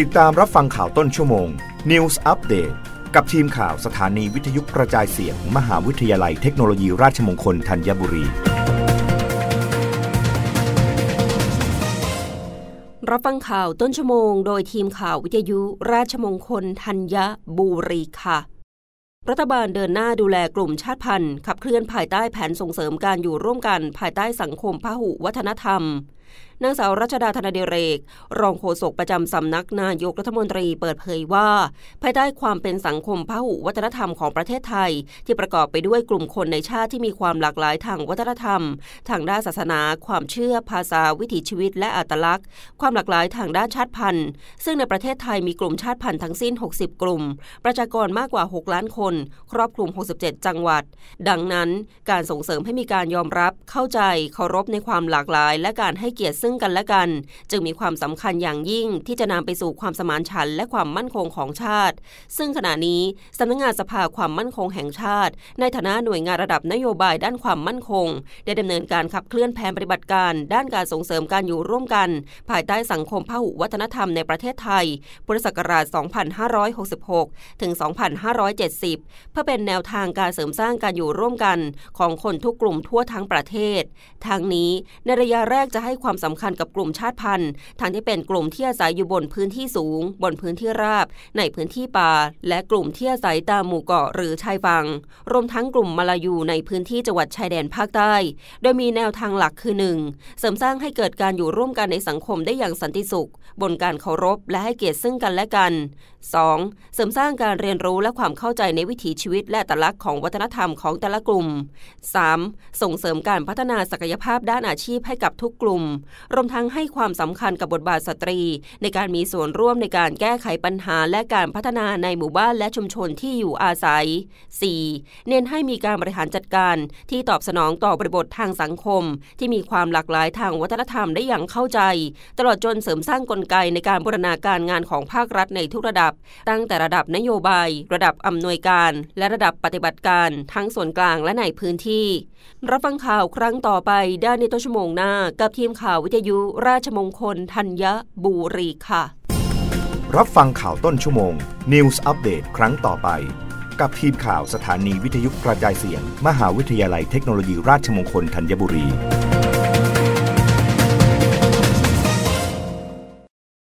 ติดตามรับฟังข่าวต้นชั่วโมง News Update กับทีมข่าวสถานีวิทยุกระจายเสียงมมหาวิทยาลัยเทคโนโลยีราชมงคลธัญบุรี รับฟังข่าวต้นชั่วโมง โดยทีมข่าววิทยุราชมงคลธัญบุรีค่ะ รัฐบาลเดินหน้าดูแลกลุ่มชาติพันธุ์ ขับเคลื่อนภายใต้แผนส่งเสริมการอยู่ร่วมกันภายใต้สังคมพหุวัฒนธรรมนางสาวรัชดาธนเดเรก รองโฆษกประจำสำนักนายกรัฐมนตรีเปิดเผยว่า ภายใต้ความเป็นสังคมพหุวัฒนธรรมของประเทศไทย ที่ประกอบไปด้วยกลุ่มคนในชาติที่มีความหลากหลายทางวัฒนธรรม ทางด้านศาสนา ความเชื่อ ภาษาวิถีชีวิต และอัตลักษณ์ ความหลากหลายทางด้านชาติพันธุ์ ซึ่งในประเทศไทยมีกลุ่มชาติพันธุ์ทั้งสิ้น 60 กลุ่ม ประชากรมากกว่า 6 ล้านคน ครอบคลุม 67 จังหวัด ดังนั้น การส่งเสริมให้มีการยอมรับ เข้าใจ เคารพในความหลากหลาย และการให้เกียรติซึ่งกันและกัน จึงมีความสำคัญอย่างยิ่งที่จะนำไปสู่ความสมานฉันท์และความมั่นคงของชาติ ซึ่งขณะนี้สำนักงงานสภาความมั่นคงแห่งชาติ ในฐานะหน่วยงานระดับนโยบายด้านความมั่นคง ได้ดำเนินการขับเคลื่อนแผนปฏิบัติการ ด้านการส่งเสริมการอยู่ร่วมกัน ภายใต้สังคมพหุวัฒนธรรมในประเทศไทย พุทธศักราช 2566 ถึง 2570 เพื่อเป็นแนวทางการเสริมสร้างการอยู่ร่วมกัน ของคนทุกกลุ่มทั่วทั้งประเทศทางนี้ในระยะแรกจะให้ความสำคัญกับกลุ่มชาติพันธุ์ทั้งที่เป็นกลุ่มที่อาศัยอยู่บนพื้นที่สูง บนพื้นที่ราบ ในพื้นที่ป่า และกลุ่มที่อาศัยตามหมู่เกาะหรือชายฝั่งรวมทั้งกลุ่มมาลายูในพื้นที่จังหวัดชายแดนภาคใต้ โดยมีแนวทางหลักคือ 1. เสริมสร้างให้เกิดการอยู่ร่วมกันในสังคมได้อย่างสันติสุข บนการเคารพและให้เกียรติซึ่งกันและกัน 2. เสริมสร้างการเรียนรู้และความเข้าใจในวิถีชีวิตและตลักษณ์ของวัฒนธรรมของแต่ละกลุ่ม 3. ส่งเสริมการพัฒนาศักยภาพด้านอาชีพให้กับทุกกลุ่ม รวมทั้งให้ความสำคัญกับบทบาทสตรี ในการมีส่วนร่วมในการแก้ไขปัญหาและการพัฒนาในหมู่บ้านและชุมชนที่อยู่อาศัย 4. เน้นให้มีการบริหารจัดการที่ตอบสนองต่อบริบททางสังคม ที่มีความหลากหลายทางวัฒนธรรมได้อย่างเข้าใจ ตลอดจนเสริมสร้างกลไกในการบูรณาการงานของภาครัฐในทุกระดับตั้งแต่ระดับนโยบาย ระดับอำนวยการ และระดับปฏิบัติการทั้งส่วนกลางและในพื้นที่ รับฟังข่าวครั้งต่อไปด้านในต้นชั่วโมงหน้า กับทีมข่าววิทยุราชมงคลธัญบุรีค่ะ รับฟังข่าวต้นชั่วโมง News อัปเดตครั้งต่อไป กับทีมข่าวสถานีวิทยุกระจายเสียง มหาวิทยาลัยเทคโนโลยีราชมงคลธัญบุรี